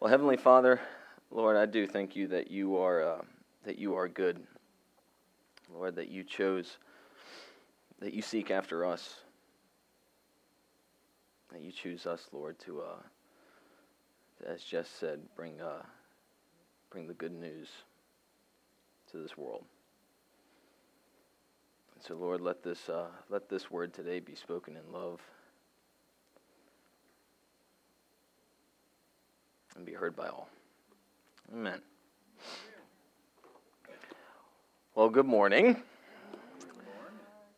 Well, Heavenly Father, Lord, I do thank you that you are uh, that you are good. Lord, that you chose, that you seek after us, that you choose us, Lord, to, uh, as Jess said, bring uh, bring the good news to this world. And so, Lord, let this uh, let this word today be spoken in love. And be heard by all. Amen. Well, good morning.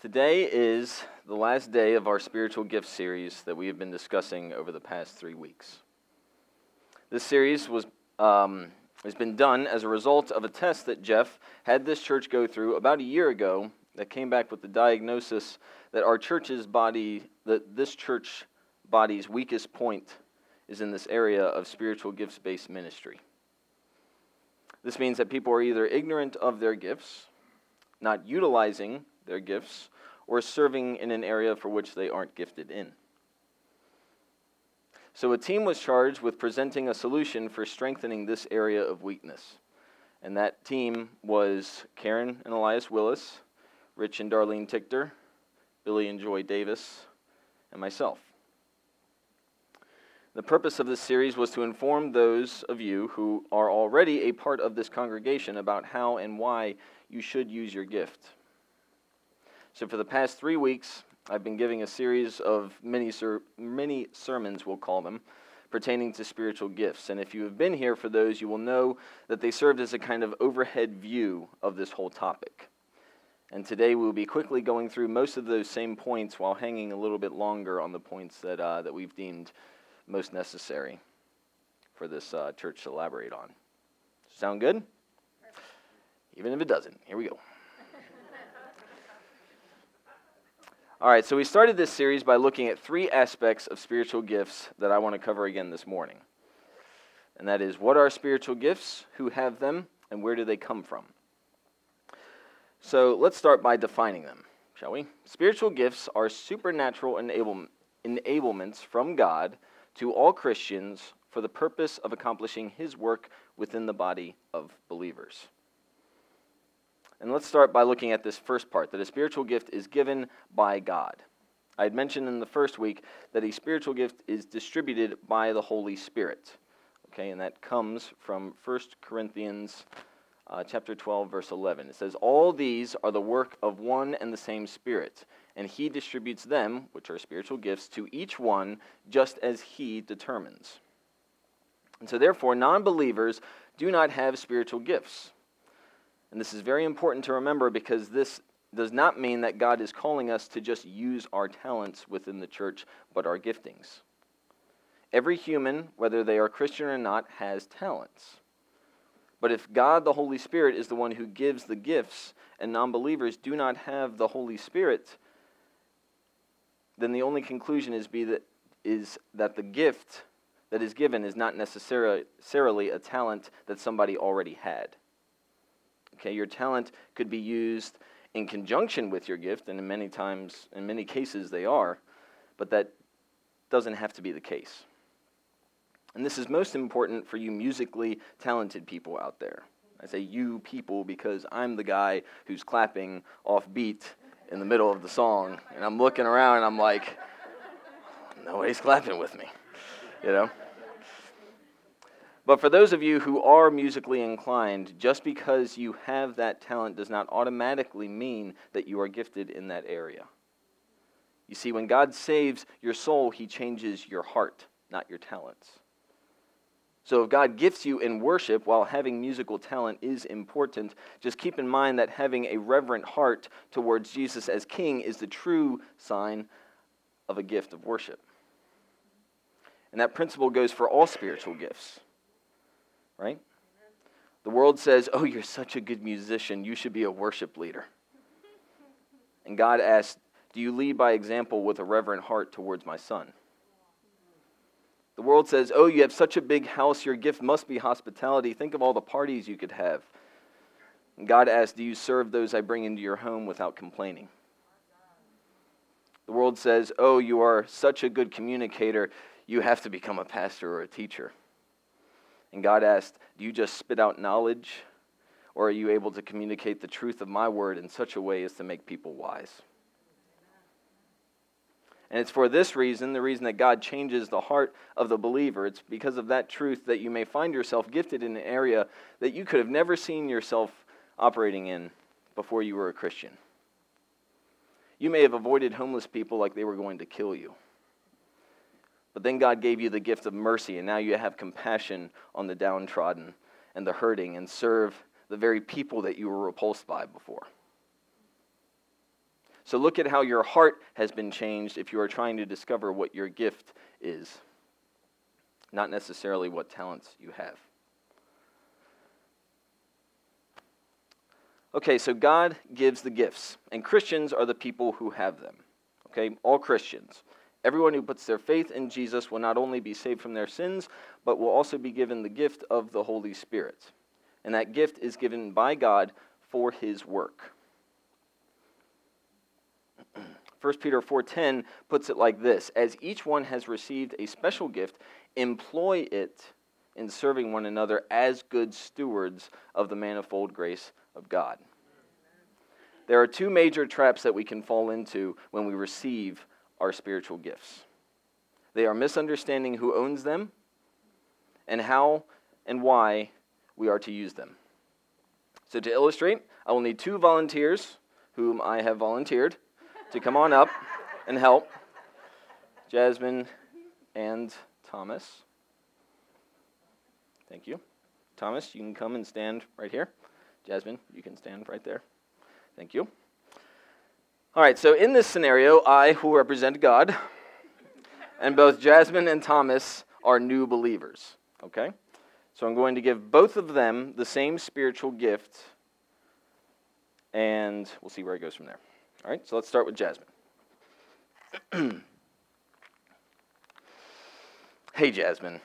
Today is the last day of our spiritual gift series that we have been discussing over the past three weeks. This series was um, has been done as a result of a test that Jeff had this church go through about a year ago that came back with the diagnosis that our church's body, that this church body's weakest point is in this area of spiritual gifts based ministry. This means that people are either ignorant of their gifts, not utilizing their gifts, or serving in an area for which they aren't gifted in. So, a team was charged with presenting a solution for strengthening this area of weakness. And that team was Karen and Elias Willis, Rich and Darlene Tichter, Billy and Joy Davis, and myself. The purpose of this series was to inform those of you who are already a part of this congregation about how and why you should use your gift. So, for the past three weeks, I've been giving a series of mini, ser- sermons, we'll call them, pertaining to spiritual gifts. And if you have been here for those, you will know that they served as a kind of overhead view of this whole topic. And today we'll be quickly going through most of those same points while hanging a little bit longer on the points that, uh, that we've deemed most necessary for this uh, church to elaborate on. Sound good? Even if it doesn't, here we go. All right, so we started this series by looking at three aspects of spiritual gifts that I want to cover again this morning. And that is what are spiritual gifts, who have them, and where do they come from? So let's start by defining them, shall we? Spiritual gifts are supernatural enable- enablements from God to all Christians for the purpose of accomplishing his work within the body of believers. And let's start by looking at this first part that a spiritual gift is given by God. I had mentioned in the first week that a spiritual gift is distributed by the Holy Spirit. Okay, and that comes from 1 Corinthians uh, chapter 12, verse 11. It says, All these are the work of one and the same Spirit and he distributes them, which are spiritual gifts, to each one just as he determines. And so, therefore, non believers do not have spiritual gifts. And this is very important to remember because this does not mean that God is calling us to just use our talents within the church, but our giftings. Every human, whether they are Christian or not, has talents. But if God, the Holy Spirit, is the one who gives the gifts, and non believers do not have the Holy Spirit, then the only conclusion is, be that, is that the gift that is given is not necessarily a talent that somebody already had. Okay, your talent could be used in conjunction with your gift, and in many times, in many cases, they are, but that doesn't have to be the case. And this is most important for you musically talented people out there. I say you people because I'm the guy who's clapping off beat in the middle of the song, and I'm looking around and I'm like, nobody's clapping with me, you know? But for those of you who are musically inclined, just because you have that talent does not automatically mean that you are gifted in that area. You see, when God saves your soul, He changes your heart, not your talents. So, if God gifts you in worship while having musical talent is important, just keep in mind that having a reverent heart towards Jesus as King is the true sign of a gift of worship. And that principle goes for all spiritual gifts, right? The world says, Oh, you're such a good musician, you should be a worship leader. And God asks, Do you lead by example with a reverent heart towards my son? The world says, Oh, you have such a big house, your gift must be hospitality. Think of all the parties you could have. And God asks, Do you serve those I bring into your home without complaining? The world says, Oh, you are such a good communicator, you have to become a pastor or a teacher. And God asked, Do you just spit out knowledge? Or are you able to communicate the truth of my word in such a way as to make people wise? And it's for this reason, the reason that God changes the heart of the believer. It's because of that truth that you may find yourself gifted in an area that you could have never seen yourself operating in before you were a Christian. You may have avoided homeless people like they were going to kill you. But then God gave you the gift of mercy, and now you have compassion on the downtrodden and the hurting and serve the very people that you were repulsed by before. So look at how your heart has been changed if you are trying to discover what your gift is, not necessarily what talents you have. Okay, so God gives the gifts, and Christians are the people who have them. Okay, all Christians. Everyone who puts their faith in Jesus will not only be saved from their sins, but will also be given the gift of the Holy Spirit. And that gift is given by God for his work. 1 Peter 4:10 puts it like this, as each one has received a special gift, employ it in serving one another as good stewards of the manifold grace of God. There are two major traps that we can fall into when we receive our spiritual gifts. They are misunderstanding who owns them and how and why we are to use them. So, to illustrate, I will need two volunteers whom I have volunteered to come on up and help Jasmine and Thomas. Thank you. Thomas, you can come and stand right here. Jasmine, you can stand right there. Thank you. All right, so in this scenario, I, who represent God, and both Jasmine and Thomas are new believers. Okay? So I'm going to give both of them the same spiritual gift, and we'll see where it goes from there. All right, so let's start with Jasmine. hey, Jasmine.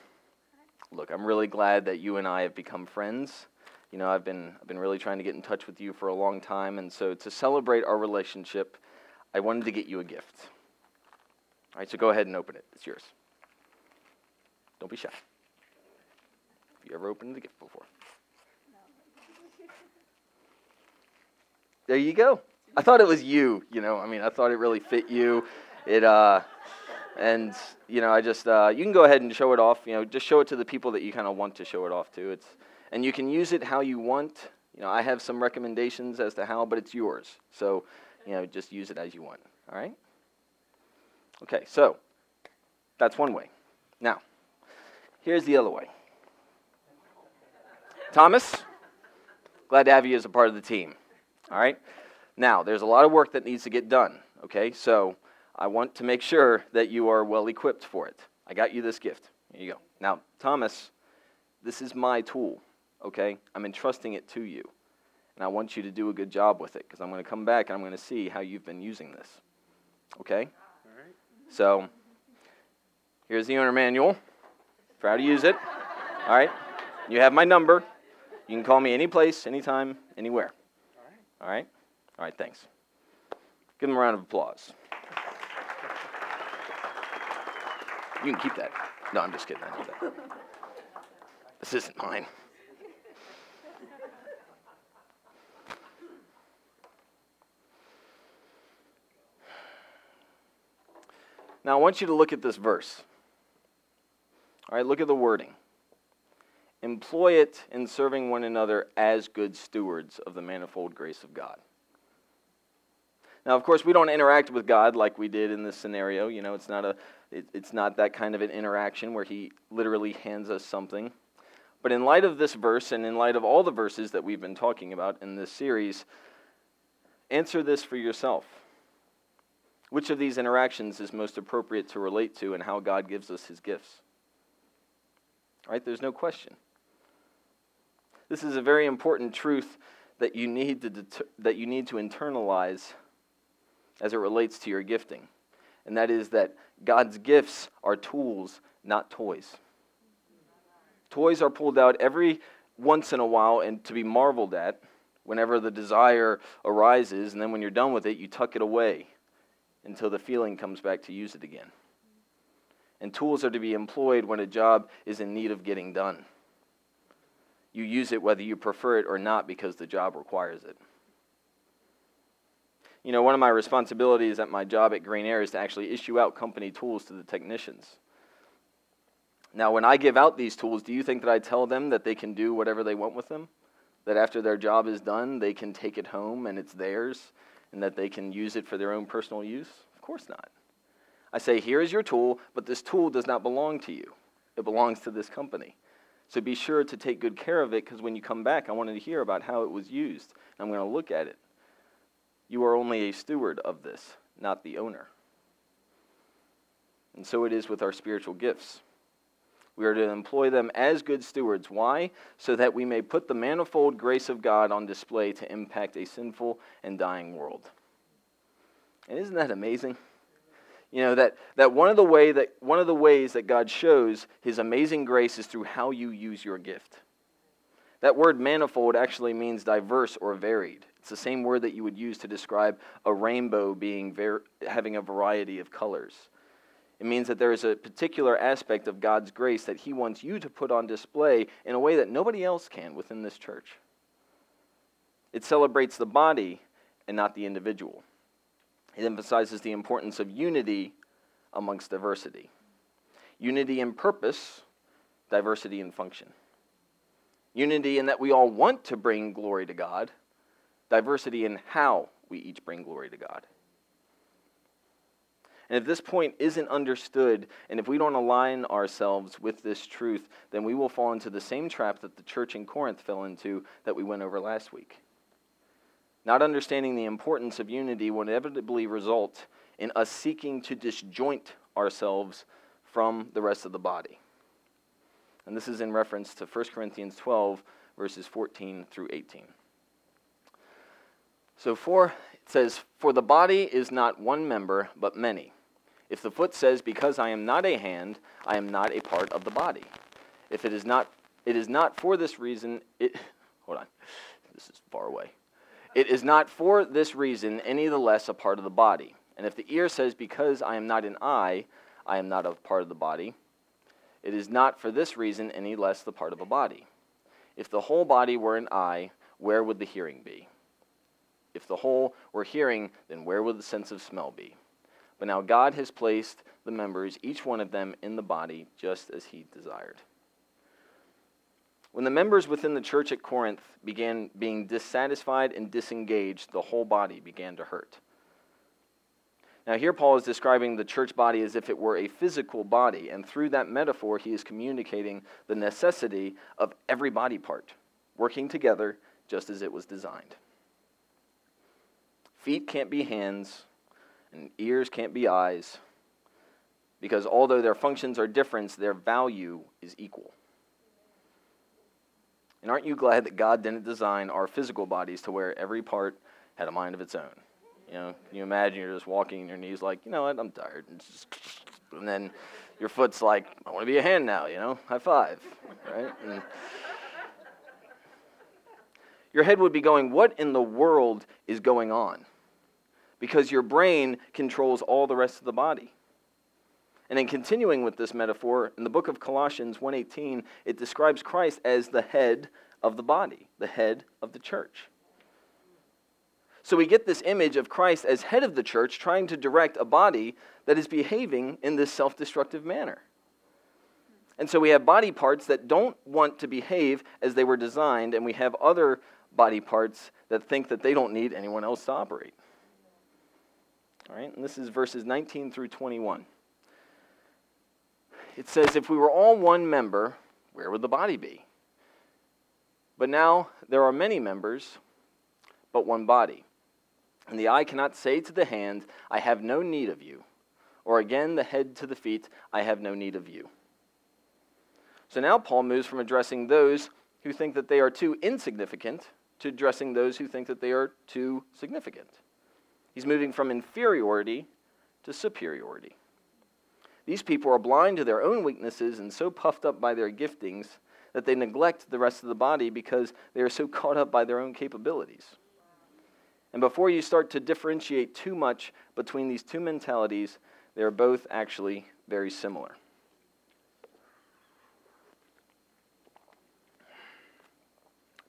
Look, I'm really glad that you and I have become friends. You know, I've been, I've been really trying to get in touch with you for a long time, and so to celebrate our relationship, I wanted to get you a gift. All right, so go ahead and open it. It's yours. Don't be shy. Have you ever opened a gift before? No. There you go. I thought it was you. You know, I mean, I thought it really fit you. It uh, and you know, I just uh, you can go ahead and show it off. You know, just show it to the people that you kind of want to show it off to. It's and you can use it how you want. You know, I have some recommendations as to how, but it's yours. So, you know, just use it as you want. All right. Okay, so that's one way. Now, here's the other way. Thomas, glad to have you as a part of the team. All right. Now, there's a lot of work that needs to get done, okay? So I want to make sure that you are well equipped for it. I got you this gift. Here you go. Now, Thomas, this is my tool, okay? I'm entrusting it to you. And I want you to do a good job with it because I'm going to come back and I'm going to see how you've been using this. Okay? All right. So, here's the owner manual for how to use it. All right? You have my number. You can call me any place, anytime, anywhere. All right? All right? All right, thanks. Give them a round of applause. You can keep that. No, I'm just kidding. I need that. This isn't mine. Now, I want you to look at this verse. All right, look at the wording. Employ it in serving one another as good stewards of the manifold grace of God. Now, of course, we don't interact with God like we did in this scenario. You know, it's not, a, it, it's not that kind of an interaction where He literally hands us something. But in light of this verse, and in light of all the verses that we've been talking about in this series, answer this for yourself. Which of these interactions is most appropriate to relate to and how God gives us His gifts? Right? There's no question. This is a very important truth that you need to, that you need to internalize as it relates to your gifting, and that is that God's gifts are tools, not toys. Toys are pulled out every once in a while and to be marveled at whenever the desire arises, and then when you're done with it, you tuck it away until the feeling comes back to use it again. And tools are to be employed when a job is in need of getting done. You use it whether you prefer it or not because the job requires it. You know, one of my responsibilities at my job at Green Air is to actually issue out company tools to the technicians. Now, when I give out these tools, do you think that I tell them that they can do whatever they want with them? That after their job is done, they can take it home and it's theirs, and that they can use it for their own personal use? Of course not. I say, here is your tool, but this tool does not belong to you. It belongs to this company. So be sure to take good care of it because when you come back, I wanted to hear about how it was used. I'm going to look at it. You are only a steward of this, not the owner. And so it is with our spiritual gifts. We are to employ them as good stewards. Why? So that we may put the manifold grace of God on display to impact a sinful and dying world. And isn't that amazing? You know, that, that, one, of the way that one of the ways that God shows his amazing grace is through how you use your gift. That word manifold actually means diverse or varied. It's the same word that you would use to describe a rainbow being ver- having a variety of colors. It means that there is a particular aspect of God's grace that He wants you to put on display in a way that nobody else can within this church. It celebrates the body and not the individual. It emphasizes the importance of unity amongst diversity. Unity in purpose, diversity in function. Unity in that we all want to bring glory to God, diversity in how we each bring glory to God. And if this point isn't understood, and if we don't align ourselves with this truth, then we will fall into the same trap that the church in Corinth fell into that we went over last week. Not understanding the importance of unity will inevitably result in us seeking to disjoint ourselves from the rest of the body. And this is in reference to 1 Corinthians 12, verses 14 through 18. So, for it says, For the body is not one member, but many. If the foot says, Because I am not a hand, I am not a part of the body. If it is not, it is not for this reason, it, hold on, this is far away. It is not for this reason any the less a part of the body. And if the ear says, Because I am not an eye, I am not a part of the body, it is not for this reason any less the part of a body. If the whole body were an eye, where would the hearing be? If the whole were hearing, then where would the sense of smell be? But now God has placed the members, each one of them, in the body just as He desired. When the members within the church at Corinth began being dissatisfied and disengaged, the whole body began to hurt. Now, here Paul is describing the church body as if it were a physical body, and through that metaphor, he is communicating the necessity of every body part working together just as it was designed. Feet can't be hands, and ears can't be eyes, because although their functions are different, their value is equal. And aren't you glad that God didn't design our physical bodies to where every part had a mind of its own? You know, you imagine you're just walking and your knees like, you know what, I'm tired. And, just, and then your foot's like, I want to be a hand now, you know, high five, right? And your head would be going, what in the world is going on? Because your brain controls all the rest of the body. And in continuing with this metaphor, in the book of Colossians 1:18, it describes Christ as the head of the body, the head of the church. So we get this image of Christ as head of the church trying to direct a body that is behaving in this self-destructive manner. And so we have body parts that don't want to behave as they were designed, and we have other body parts that think that they don't need anyone else to operate. All right, and this is verses 19 through 21 it says, if we were all one member, where would the body be? But now there are many members, but one body. And the eye cannot say to the hand, I have no need of you. Or again, the head to the feet, I have no need of you. So now Paul moves from addressing those who think that they are too insignificant to addressing those who think that they are too significant. He's moving from inferiority to superiority. These people are blind to their own weaknesses and so puffed up by their giftings that they neglect the rest of the body because they are so caught up by their own capabilities. And before you start to differentiate too much between these two mentalities, they are both actually very similar.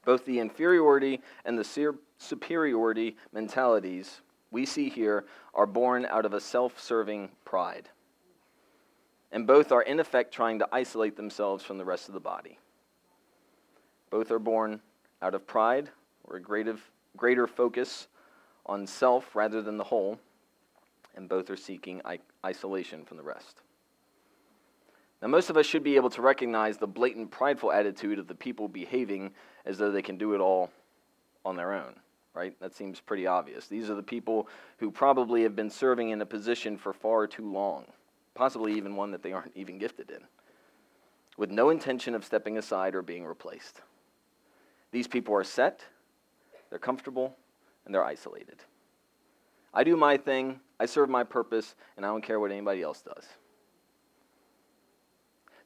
Both the inferiority and the superiority mentalities we see here are born out of a self serving pride. And both are, in effect, trying to isolate themselves from the rest of the body. Both are born out of pride or a greater, greater focus on self rather than the whole, and both are seeking isolation from the rest. Now, most of us should be able to recognize the blatant prideful attitude of the people behaving as though they can do it all on their own, right? That seems pretty obvious. These are the people who probably have been serving in a position for far too long, possibly even one that they aren't even gifted in, with no intention of stepping aside or being replaced. These people are set, they're comfortable, and they're isolated. I do my thing, I serve my purpose, and I don't care what anybody else does.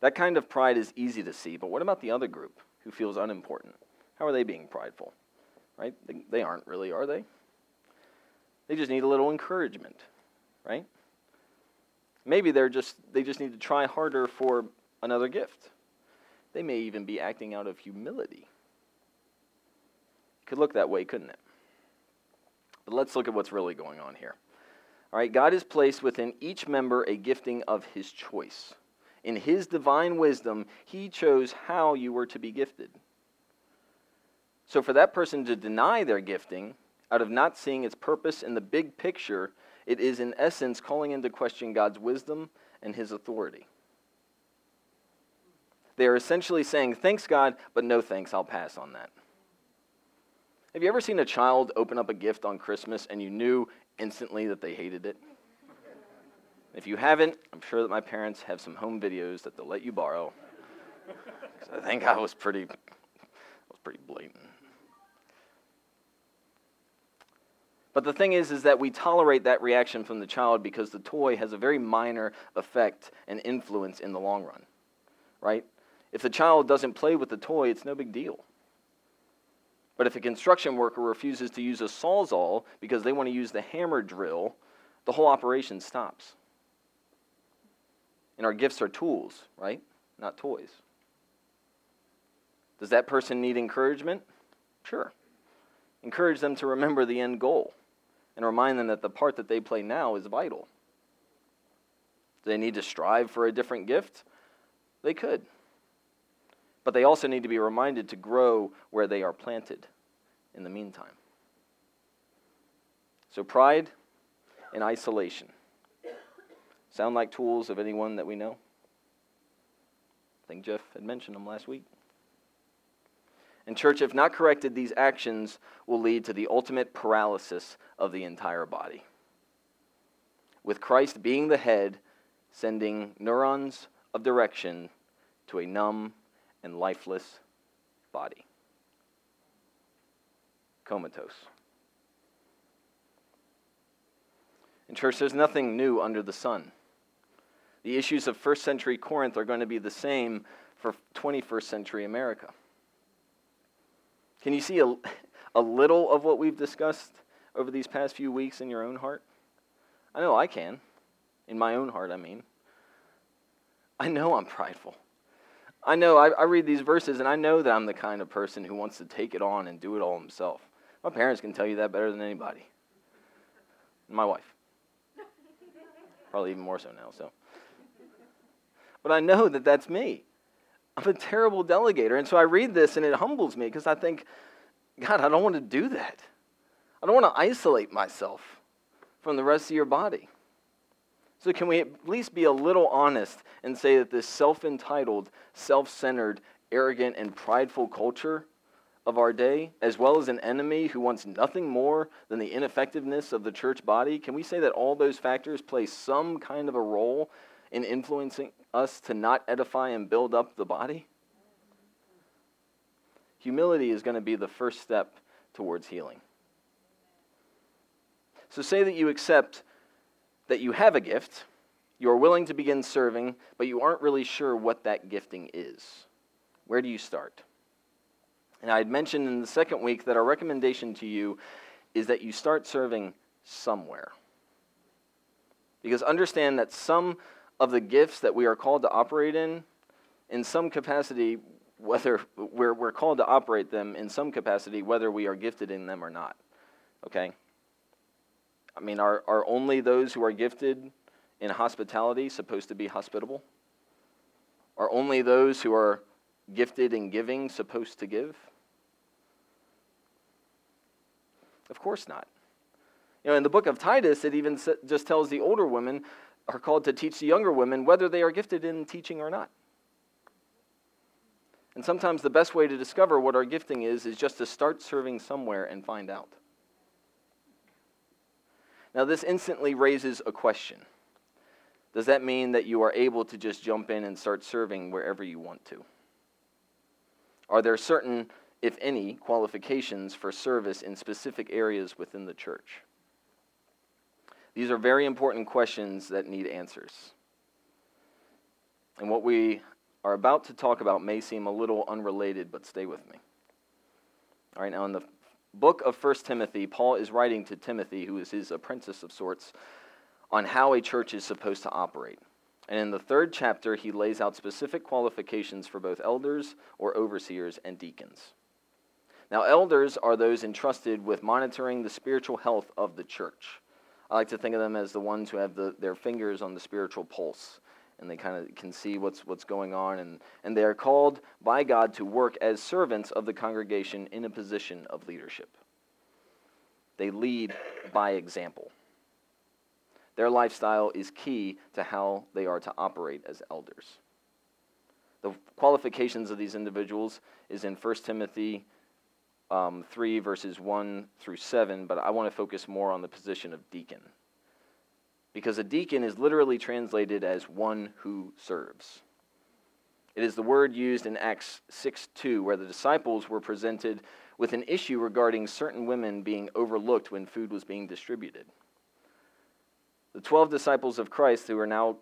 That kind of pride is easy to see, but what about the other group who feels unimportant? How are they being prideful? Right? They, they aren't really, are they? They just need a little encouragement, right? Maybe they're just they just need to try harder for another gift. They may even be acting out of humility. Could look that way, couldn't it? But let's look at what's really going on here. All right, God has placed within each member a gifting of his choice. In his divine wisdom, he chose how you were to be gifted. So, for that person to deny their gifting out of not seeing its purpose in the big picture, it is in essence calling into question God's wisdom and his authority. They are essentially saying, Thanks, God, but no thanks, I'll pass on that. Have you ever seen a child open up a gift on Christmas and you knew instantly that they hated it? If you haven't, I'm sure that my parents have some home videos that they'll let you borrow. I think I was pretty, was pretty blatant. But the thing is, is that we tolerate that reaction from the child because the toy has a very minor effect and influence in the long run, right? If the child doesn't play with the toy, it's no big deal. But if a construction worker refuses to use a sawzall because they want to use the hammer drill, the whole operation stops. And our gifts are tools, right? Not toys. Does that person need encouragement? Sure. Encourage them to remember the end goal and remind them that the part that they play now is vital. Do they need to strive for a different gift? They could. But they also need to be reminded to grow where they are planted in the meantime. So, pride and isolation. Sound like tools of anyone that we know? I think Jeff had mentioned them last week. And, church, if not corrected, these actions will lead to the ultimate paralysis of the entire body. With Christ being the head, sending neurons of direction to a numb and lifeless body. Comatose. In church, there's nothing new under the sun. The issues of first century Corinth are going to be the same for 21st century America. Can you see a, a little of what we've discussed over these past few weeks in your own heart? I know I can. In my own heart, I mean. I know I'm prideful. I know I, I, read these verses and I know that I'm the kind of person who wants to take it on and do it all himself. My parents can tell you that better than anybody. My wife. Probably even more so now, so. But I know that that's me. I'm a terrible delegator. And so I read this and it humbles me because I think, God, I don't want to do that. I don't want to isolate myself from the rest of your body. So, can we at least be a little honest and say that this self entitled, self centered, arrogant, and prideful culture of our day, as well as an enemy who wants nothing more than the ineffectiveness of the church body, can we say that all those factors play some kind of a role in influencing us to not edify and build up the body? Humility is going to be the first step towards healing. So say that you accept that you have a gift, you are willing to begin serving, but you aren't really sure what that gifting is. Where do you start? And I had mentioned in the second week that our recommendation to you is that you start serving somewhere. Because understand that some of the gifts that we are called to operate in, in some capacity, whether we're, we're called to operate them in some capacity, whether we are gifted in them or not. Okay? I mean, are, are only those who are gifted in hospitality supposed to be hospitable? Are only those who are gifted in giving supposed to give? Of course not. You know, in the book of Titus, it even just tells the older women are called to teach the younger women whether they are gifted in teaching or not. And sometimes the best way to discover what our gifting is is just to start serving somewhere and find out. Now, this instantly raises a question Does that mean that you are able to just jump in and start serving wherever you want to? Are there certain, if any, qualifications for service in specific areas within the church? These are very important questions that need answers. And what we are about to talk about may seem a little unrelated, but stay with me. All right, now in the book of 1 Timothy, Paul is writing to Timothy, who is his apprentice of sorts, on how a church is supposed to operate. And in the third chapter, he lays out specific qualifications for both elders or overseers and deacons. Now, elders are those entrusted with monitoring the spiritual health of the church. I like to think of them as the ones who have the, their fingers on the spiritual pulse and they kind of can see what's, what's going on. And, and they are called by God to work as servants of the congregation in a position of leadership. They lead by example. Their lifestyle is key to how they are to operate as elders. The qualifications of these individuals is in 1 Timothy um, 3, verses 1 through 7, but I want to focus more on the position of deacon because a deacon is literally translated as one who serves. It is the word used in Acts 6 2, where the disciples were presented with an issue regarding certain women being overlooked when food was being distributed. The 12 disciples of Christ, who are now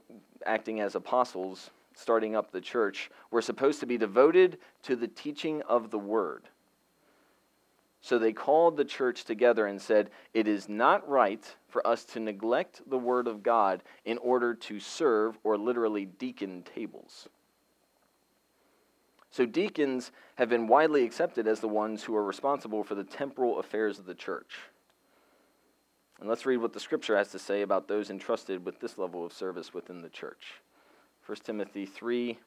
acting as apostles, starting up the church, were supposed to be devoted to the teaching of the word. So they called the church together and said, It is not right for us to neglect the word of God in order to serve or literally deacon tables. So deacons have been widely accepted as the ones who are responsible for the temporal affairs of the church. And let's read what the scripture has to say about those entrusted with this level of service within the church. 1 Timothy 3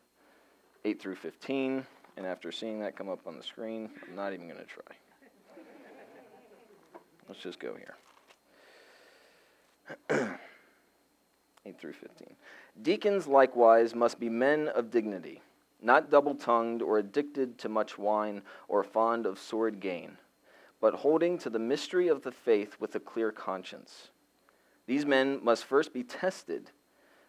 8 through 15. And after seeing that come up on the screen, I'm not even going to try. Let's just go here. 8 through 15. Deacons likewise must be men of dignity, not double tongued or addicted to much wine or fond of sordid gain, but holding to the mystery of the faith with a clear conscience. These men must first be tested,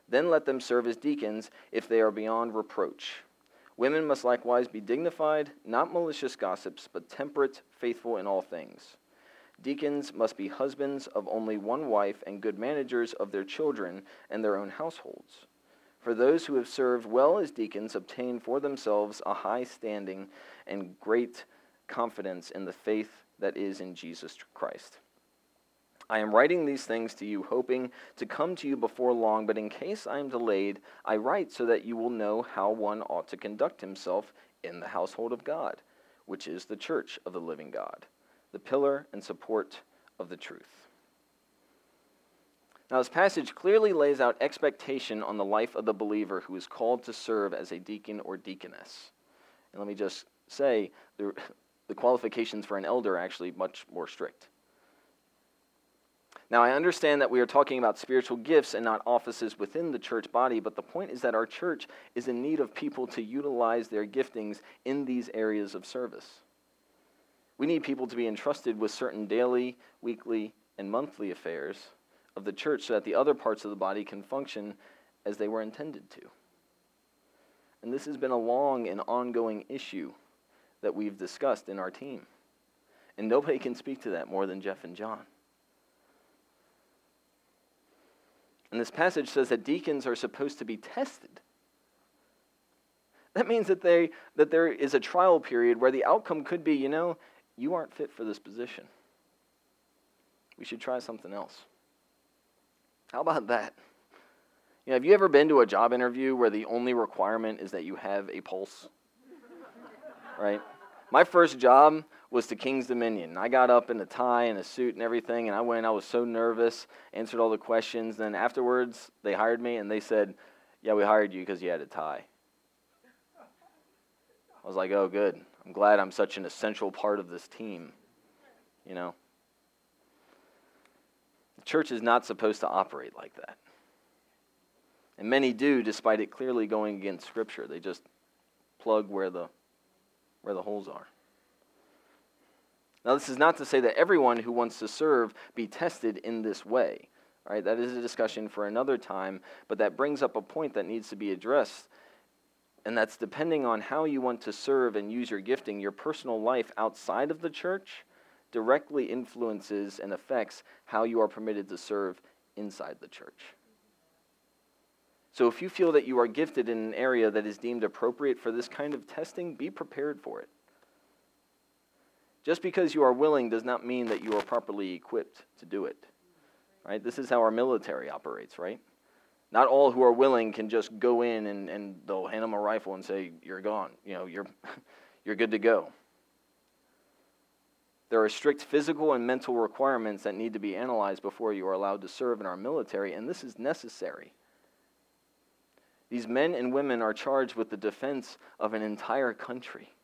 then let them serve as deacons if they are beyond reproach. Women must likewise be dignified, not malicious gossips, but temperate, faithful in all things. Deacons must be husbands of only one wife and good managers of their children and their own households. For those who have served well as deacons obtain for themselves a high standing and great confidence in the faith that is in Jesus Christ. I am writing these things to you, hoping to come to you before long, but in case I am delayed, I write so that you will know how one ought to conduct himself in the household of God, which is the church of the living God the pillar and support of the truth. Now, this passage clearly lays out expectation on the life of the believer who is called to serve as a deacon or deaconess. And let me just say, the, the qualifications for an elder are actually much more strict. Now, I understand that we are talking about spiritual gifts and not offices within the church body, but the point is that our church is in need of people to utilize their giftings in these areas of service. We need people to be entrusted with certain daily, weekly, and monthly affairs of the church so that the other parts of the body can function as they were intended to. And this has been a long and ongoing issue that we've discussed in our team. And nobody can speak to that more than Jeff and John. And this passage says that deacons are supposed to be tested. That means that, they, that there is a trial period where the outcome could be, you know, you aren't fit for this position. We should try something else. How about that? You know, have you ever been to a job interview where the only requirement is that you have a pulse? right? My first job was to King's Dominion. I got up in a tie and a suit and everything, and I went. I was so nervous, answered all the questions. Then afterwards, they hired me, and they said, "Yeah, we hired you because you had a tie." I was like, "Oh, good. I'm glad I'm such an essential part of this team." You know, the church is not supposed to operate like that, and many do, despite it clearly going against Scripture. They just plug where the where the holes are. Now, this is not to say that everyone who wants to serve be tested in this way. Right? That is a discussion for another time, but that brings up a point that needs to be addressed. And that's depending on how you want to serve and use your gifting, your personal life outside of the church directly influences and affects how you are permitted to serve inside the church. So if you feel that you are gifted in an area that is deemed appropriate for this kind of testing, be prepared for it. Just because you are willing does not mean that you are properly equipped to do it. Right? This is how our military operates, right? Not all who are willing can just go in and, and they'll hand them a rifle and say, You're gone. You know, you're you're good to go. There are strict physical and mental requirements that need to be analyzed before you are allowed to serve in our military, and this is necessary. These men and women are charged with the defense of an entire country.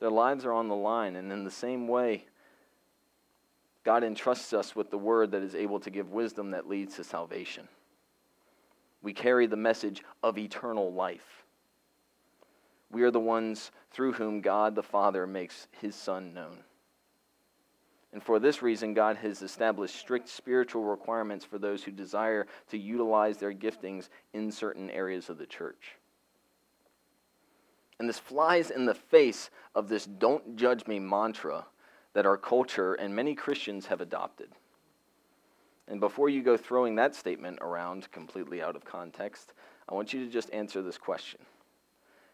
Their lives are on the line, and in the same way, God entrusts us with the word that is able to give wisdom that leads to salvation. We carry the message of eternal life. We are the ones through whom God the Father makes his Son known. And for this reason, God has established strict spiritual requirements for those who desire to utilize their giftings in certain areas of the church. And this flies in the face of this don't judge me mantra that our culture and many Christians have adopted. And before you go throwing that statement around completely out of context, I want you to just answer this question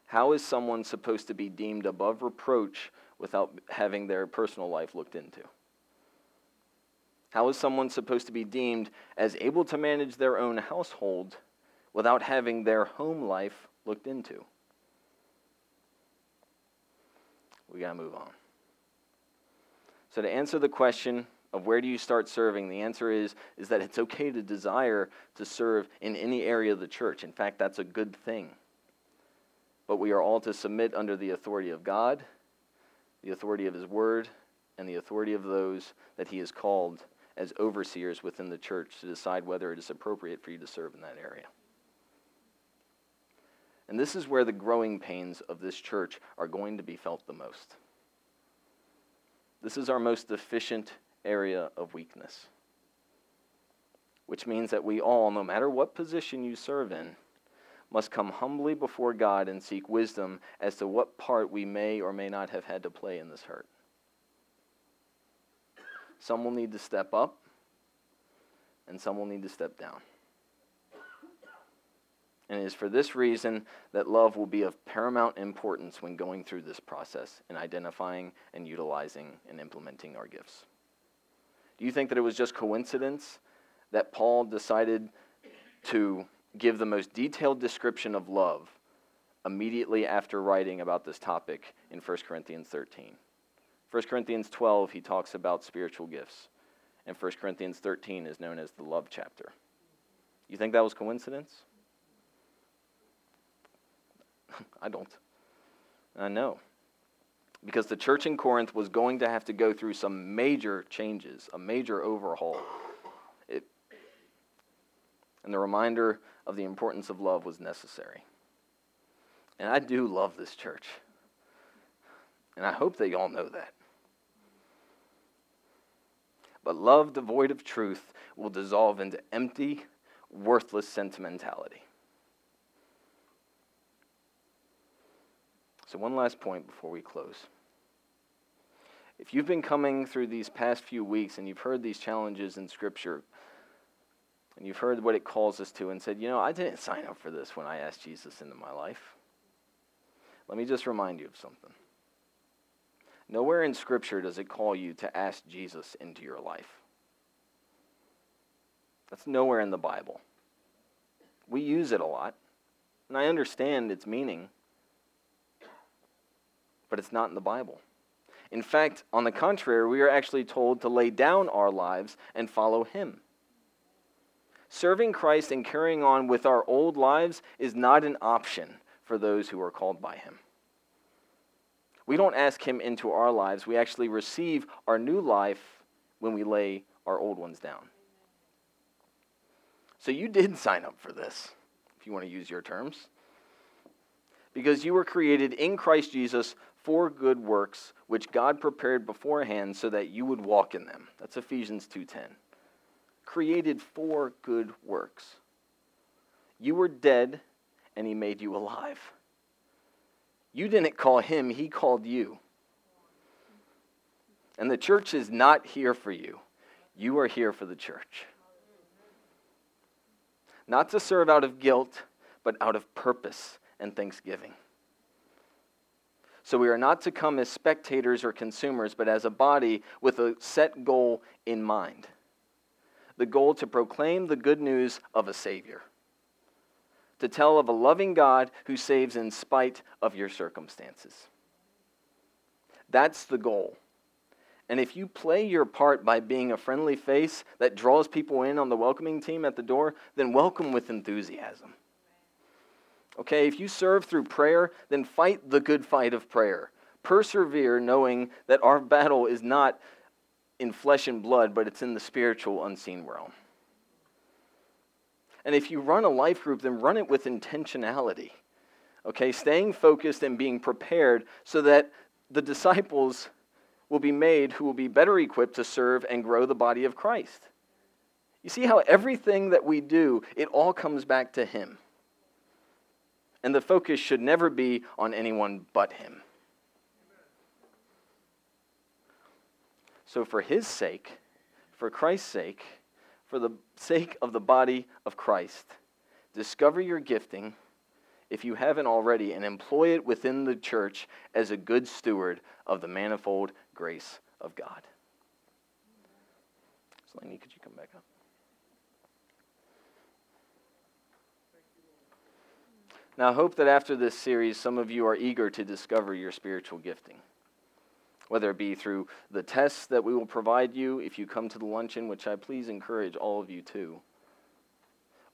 How is someone supposed to be deemed above reproach without having their personal life looked into? How is someone supposed to be deemed as able to manage their own household without having their home life looked into? We got to move on. So, to answer the question of where do you start serving, the answer is, is that it's okay to desire to serve in any area of the church. In fact, that's a good thing. But we are all to submit under the authority of God, the authority of His Word, and the authority of those that He has called as overseers within the church to decide whether it is appropriate for you to serve in that area. And this is where the growing pains of this church are going to be felt the most. This is our most deficient area of weakness, which means that we all, no matter what position you serve in, must come humbly before God and seek wisdom as to what part we may or may not have had to play in this hurt. Some will need to step up, and some will need to step down. And it is for this reason that love will be of paramount importance when going through this process in identifying and utilizing and implementing our gifts. Do you think that it was just coincidence that Paul decided to give the most detailed description of love immediately after writing about this topic in 1 Corinthians 13? 1 Corinthians 12, he talks about spiritual gifts. And 1 Corinthians 13 is known as the love chapter. You think that was coincidence? I don't. I know. Because the church in Corinth was going to have to go through some major changes, a major overhaul. It, and the reminder of the importance of love was necessary. And I do love this church. And I hope that y'all know that. But love devoid of truth will dissolve into empty, worthless sentimentality. So, one last point before we close. If you've been coming through these past few weeks and you've heard these challenges in Scripture, and you've heard what it calls us to, and said, you know, I didn't sign up for this when I asked Jesus into my life, let me just remind you of something. Nowhere in Scripture does it call you to ask Jesus into your life. That's nowhere in the Bible. We use it a lot, and I understand its meaning. But it's not in the Bible. In fact, on the contrary, we are actually told to lay down our lives and follow Him. Serving Christ and carrying on with our old lives is not an option for those who are called by Him. We don't ask Him into our lives, we actually receive our new life when we lay our old ones down. So you did sign up for this, if you want to use your terms. Because you were created in Christ Jesus for good works, which God prepared beforehand so that you would walk in them. That's Ephesians 2:10. Created for good works. You were dead and he made you alive. You didn't call him, he called you. And the church is not here for you. You are here for the church. Not to serve out of guilt, but out of purpose and thanksgiving. So we are not to come as spectators or consumers, but as a body with a set goal in mind the goal to proclaim the good news of a Savior, to tell of a loving God who saves in spite of your circumstances. That's the goal. And if you play your part by being a friendly face that draws people in on the welcoming team at the door, then welcome with enthusiasm. Okay, if you serve through prayer, then fight the good fight of prayer. Persevere knowing that our battle is not in flesh and blood, but it's in the spiritual, unseen realm. And if you run a life group, then run it with intentionality. Okay, staying focused and being prepared so that the disciples will be made who will be better equipped to serve and grow the body of Christ. You see how everything that we do, it all comes back to Him. And the focus should never be on anyone but Him. So, for His sake, for Christ's sake, for the sake of the body of Christ, discover your gifting if you haven't already, and employ it within the church as a good steward of the manifold grace of God. Selene, could you come back up? Now, I hope that after this series, some of you are eager to discover your spiritual gifting. Whether it be through the tests that we will provide you if you come to the luncheon, which I please encourage all of you to,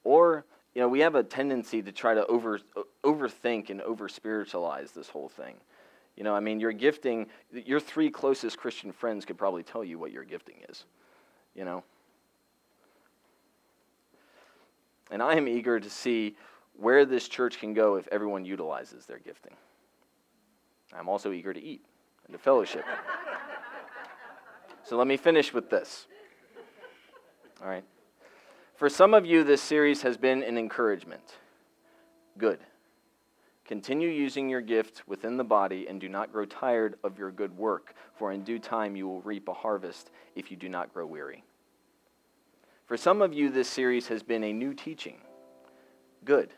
or you know, we have a tendency to try to over, overthink and over spiritualize this whole thing. You know, I mean, your gifting, your three closest Christian friends could probably tell you what your gifting is. You know? And I am eager to see where this church can go if everyone utilizes their gifting. I'm also eager to eat and to fellowship. so let me finish with this. All right. For some of you, this series has been an encouragement. Good. Continue using your gift within the body and do not grow tired of your good work, for in due time you will reap a harvest if you do not grow weary. For some of you, this series has been a new teaching. Good.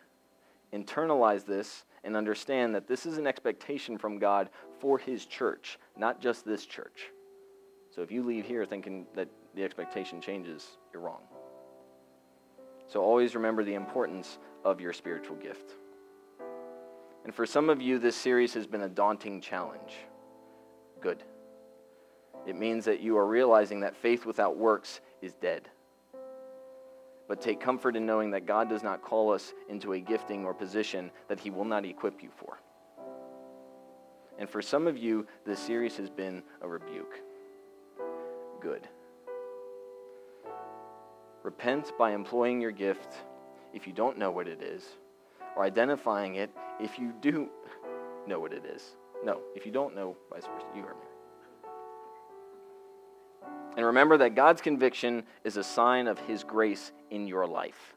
Internalize this and understand that this is an expectation from God for His church, not just this church. So if you leave here thinking that the expectation changes, you're wrong. So always remember the importance of your spiritual gift. And for some of you, this series has been a daunting challenge. Good. It means that you are realizing that faith without works is dead. But take comfort in knowing that God does not call us into a gifting or position that He will not equip you for. And for some of you, this series has been a rebuke. Good. Repent by employing your gift if you don't know what it is, or identifying it if you do know what it is. No, if you don't know, vice versa. You me. And remember that God's conviction is a sign of His grace in your life.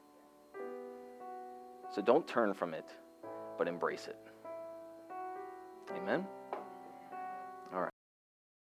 So don't turn from it, but embrace it. Amen.